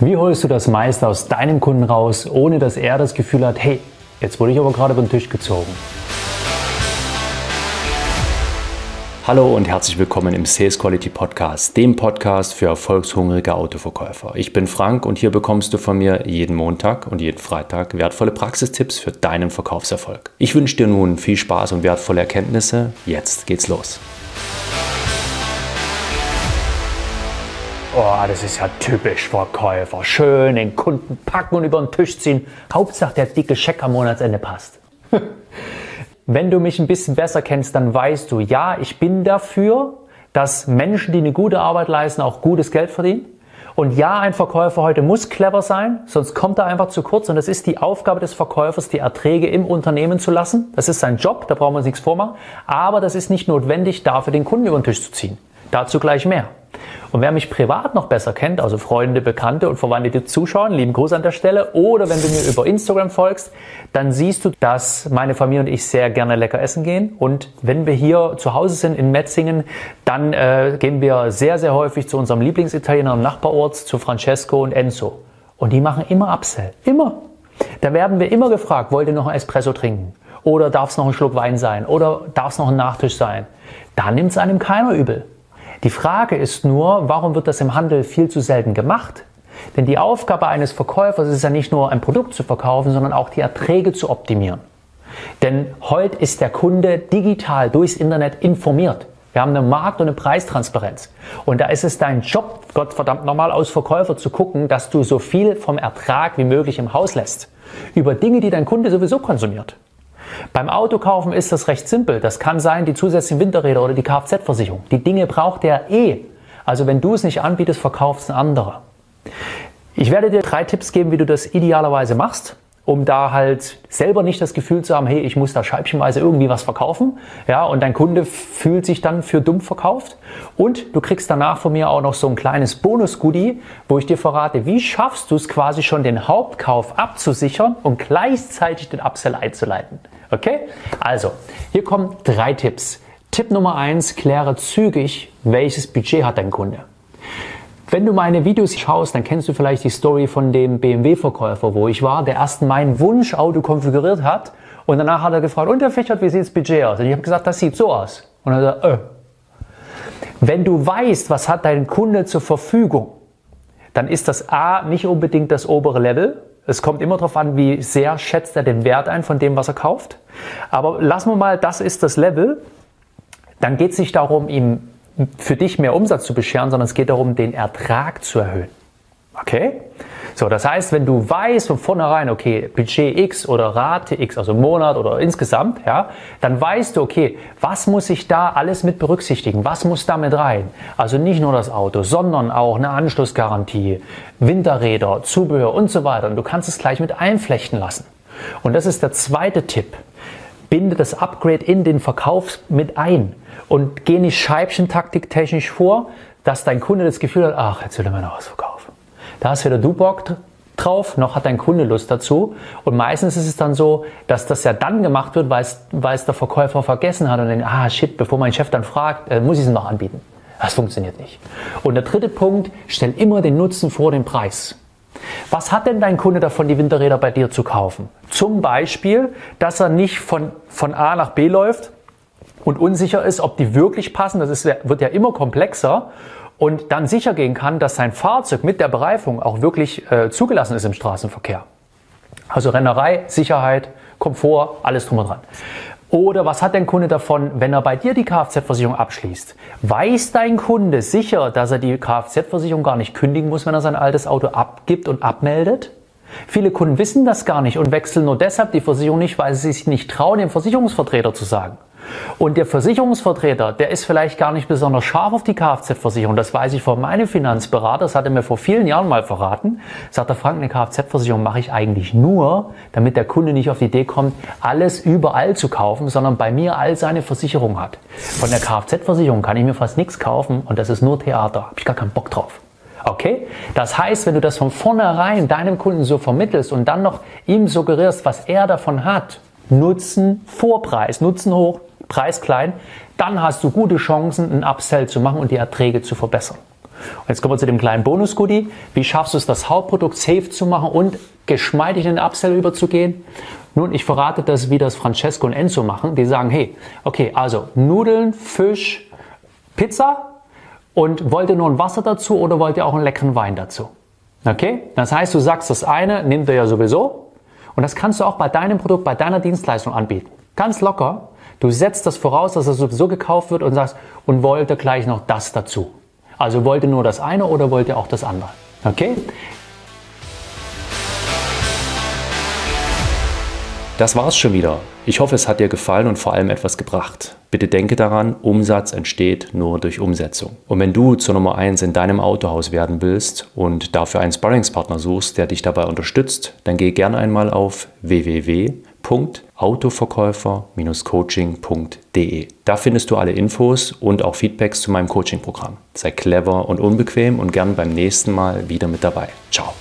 Wie holst du das meiste aus deinem Kunden raus, ohne dass er das Gefühl hat, hey, jetzt wurde ich aber gerade über den Tisch gezogen? Hallo und herzlich willkommen im Sales Quality Podcast, dem Podcast für erfolgshungrige Autoverkäufer. Ich bin Frank und hier bekommst du von mir jeden Montag und jeden Freitag wertvolle Praxistipps für deinen Verkaufserfolg. Ich wünsche dir nun viel Spaß und wertvolle Erkenntnisse. Jetzt geht's los. Oh, das ist ja typisch Verkäufer. Schön den Kunden packen und über den Tisch ziehen. Hauptsache der dicke Scheck am Monatsende passt. Wenn du mich ein bisschen besser kennst, dann weißt du, ja, ich bin dafür, dass Menschen, die eine gute Arbeit leisten, auch gutes Geld verdienen. Und ja, ein Verkäufer heute muss clever sein, sonst kommt er einfach zu kurz. Und das ist die Aufgabe des Verkäufers, die Erträge im Unternehmen zu lassen. Das ist sein Job, da brauchen wir uns nichts vormachen. Aber das ist nicht notwendig, dafür den Kunden über den Tisch zu ziehen. Dazu gleich mehr. Und wer mich privat noch besser kennt, also Freunde, Bekannte und Verwandte, die zuschauen, lieben Gruß an der Stelle, oder wenn du mir über Instagram folgst, dann siehst du, dass meine Familie und ich sehr gerne lecker essen gehen. Und wenn wir hier zu Hause sind in Metzingen, dann äh, gehen wir sehr, sehr häufig zu unserem Lieblingsitaliener im Nachbarort, zu Francesco und Enzo. Und die machen immer Upsell. Immer. Da werden wir immer gefragt, wollt ihr noch ein Espresso trinken? Oder darf es noch ein Schluck Wein sein? Oder darf es noch ein Nachtisch sein? Da nimmt es einem keiner übel. Die Frage ist nur, warum wird das im Handel viel zu selten gemacht? Denn die Aufgabe eines Verkäufers ist ja nicht nur ein Produkt zu verkaufen, sondern auch die Erträge zu optimieren. Denn heute ist der Kunde digital durchs Internet informiert. Wir haben eine Markt- und eine Preistransparenz. Und da ist es dein Job, Gott verdammt nochmal, aus Verkäufer zu gucken, dass du so viel vom Ertrag wie möglich im Haus lässt. Über Dinge, die dein Kunde sowieso konsumiert. Beim Autokaufen ist das recht simpel. Das kann sein die zusätzlichen Winterräder oder die Kfz-Versicherung. Die Dinge braucht er eh. Also wenn du es nicht anbietest, verkaufst ein anderer. Ich werde dir drei Tipps geben, wie du das idealerweise machst um da halt selber nicht das Gefühl zu haben, hey, ich muss da scheibchenweise irgendwie was verkaufen. Ja, und dein Kunde fühlt sich dann für dumm verkauft. Und du kriegst danach von mir auch noch so ein kleines Bonus-Goodie, wo ich dir verrate, wie schaffst du es quasi schon den Hauptkauf abzusichern und gleichzeitig den Upsell einzuleiten. Okay? Also, hier kommen drei Tipps. Tipp Nummer eins, kläre zügig, welches Budget hat dein Kunde. Wenn du meine Videos schaust, dann kennst du vielleicht die Story von dem BMW-Verkäufer, wo ich war, der erst mein Wunschauto konfiguriert hat und danach hat er gefragt, und Herr Fichert, wie sieht das Budget aus? Und ich habe gesagt, das sieht so aus. Und er sagt, äh. Wenn du weißt, was hat dein Kunde zur Verfügung, dann ist das A nicht unbedingt das obere Level. Es kommt immer darauf an, wie sehr schätzt er den Wert ein von dem, was er kauft. Aber lassen wir mal, das ist das Level. Dann geht es nicht darum, ihm für dich mehr Umsatz zu bescheren, sondern es geht darum, den Ertrag zu erhöhen. Okay? So, das heißt, wenn du weißt von vornherein, okay, Budget X oder Rate X, also Monat oder insgesamt, ja, dann weißt du, okay, was muss ich da alles mit berücksichtigen? Was muss da mit rein? Also nicht nur das Auto, sondern auch eine Anschlussgarantie, Winterräder, Zubehör und so weiter. Und du kannst es gleich mit einflechten lassen. Und das ist der zweite Tipp. Binde das Upgrade in den Verkauf mit ein und geh nicht Scheibchentaktik technisch vor, dass dein Kunde das Gefühl hat, ach, jetzt will er mir noch was verkaufen. Da hast weder du Bock drauf, noch hat dein Kunde Lust dazu. Und meistens ist es dann so, dass das ja dann gemacht wird, weil es, weil es der Verkäufer vergessen hat und denkt, ah shit, bevor mein Chef dann fragt, äh, muss ich es noch anbieten. Das funktioniert nicht. Und der dritte Punkt, stell immer den Nutzen vor den Preis. Was hat denn dein Kunde davon, die Winterräder bei dir zu kaufen? Zum Beispiel, dass er nicht von, von A nach B läuft, und unsicher ist, ob die wirklich passen, das ist, wird ja immer komplexer und dann sicher gehen kann, dass sein Fahrzeug mit der Bereifung auch wirklich äh, zugelassen ist im Straßenverkehr. Also Rennerei, Sicherheit, Komfort, alles drum und dran. Oder was hat dein Kunde davon, wenn er bei dir die Kfz-Versicherung abschließt? Weiß dein Kunde sicher, dass er die Kfz-Versicherung gar nicht kündigen muss, wenn er sein altes Auto abgibt und abmeldet? Viele Kunden wissen das gar nicht und wechseln nur deshalb die Versicherung nicht, weil sie sich nicht trauen, dem Versicherungsvertreter zu sagen. Und der Versicherungsvertreter, der ist vielleicht gar nicht besonders scharf auf die Kfz-Versicherung. Das weiß ich von meinem Finanzberater. Das hat er mir vor vielen Jahren mal verraten. Sagt der Frank, eine Kfz-Versicherung mache ich eigentlich nur, damit der Kunde nicht auf die Idee kommt, alles überall zu kaufen, sondern bei mir all seine Versicherung hat. Von der Kfz-Versicherung kann ich mir fast nichts kaufen und das ist nur Theater. Habe ich gar keinen Bock drauf. Okay? Das heißt, wenn du das von vornherein deinem Kunden so vermittelst und dann noch ihm suggerierst, was er davon hat, Nutzen vor Preis, Nutzen hoch, Preis klein, dann hast du gute Chancen, einen Upsell zu machen und die Erträge zu verbessern. Und jetzt kommen wir zu dem kleinen Bonus-Goodie. Wie schaffst du es, das Hauptprodukt safe zu machen und geschmeidig in den Upsell überzugehen? Nun, ich verrate das, wie das Francesco und Enzo machen. Die sagen, hey, okay, also Nudeln, Fisch, Pizza und wollt ihr nur ein Wasser dazu oder wollt ihr auch einen leckeren Wein dazu? Okay? Das heißt, du sagst, das eine nimmt er ja sowieso und das kannst du auch bei deinem Produkt, bei deiner Dienstleistung anbieten. Ganz locker. Du setzt das voraus, dass es sowieso gekauft wird und sagst, und wollt ihr gleich noch das dazu. Also wollt ihr nur das eine oder wollt ihr auch das andere? Okay? Das war's schon wieder. Ich hoffe, es hat dir gefallen und vor allem etwas gebracht. Bitte denke daran, Umsatz entsteht nur durch Umsetzung. Und wenn du zur Nummer 1 in deinem Autohaus werden willst und dafür einen Sparringspartner suchst, der dich dabei unterstützt, dann geh gerne einmal auf www.autoverkäufer-coaching.de. Da findest du alle Infos und auch Feedbacks zu meinem Coaching-Programm. Sei clever und unbequem und gern beim nächsten Mal wieder mit dabei. Ciao.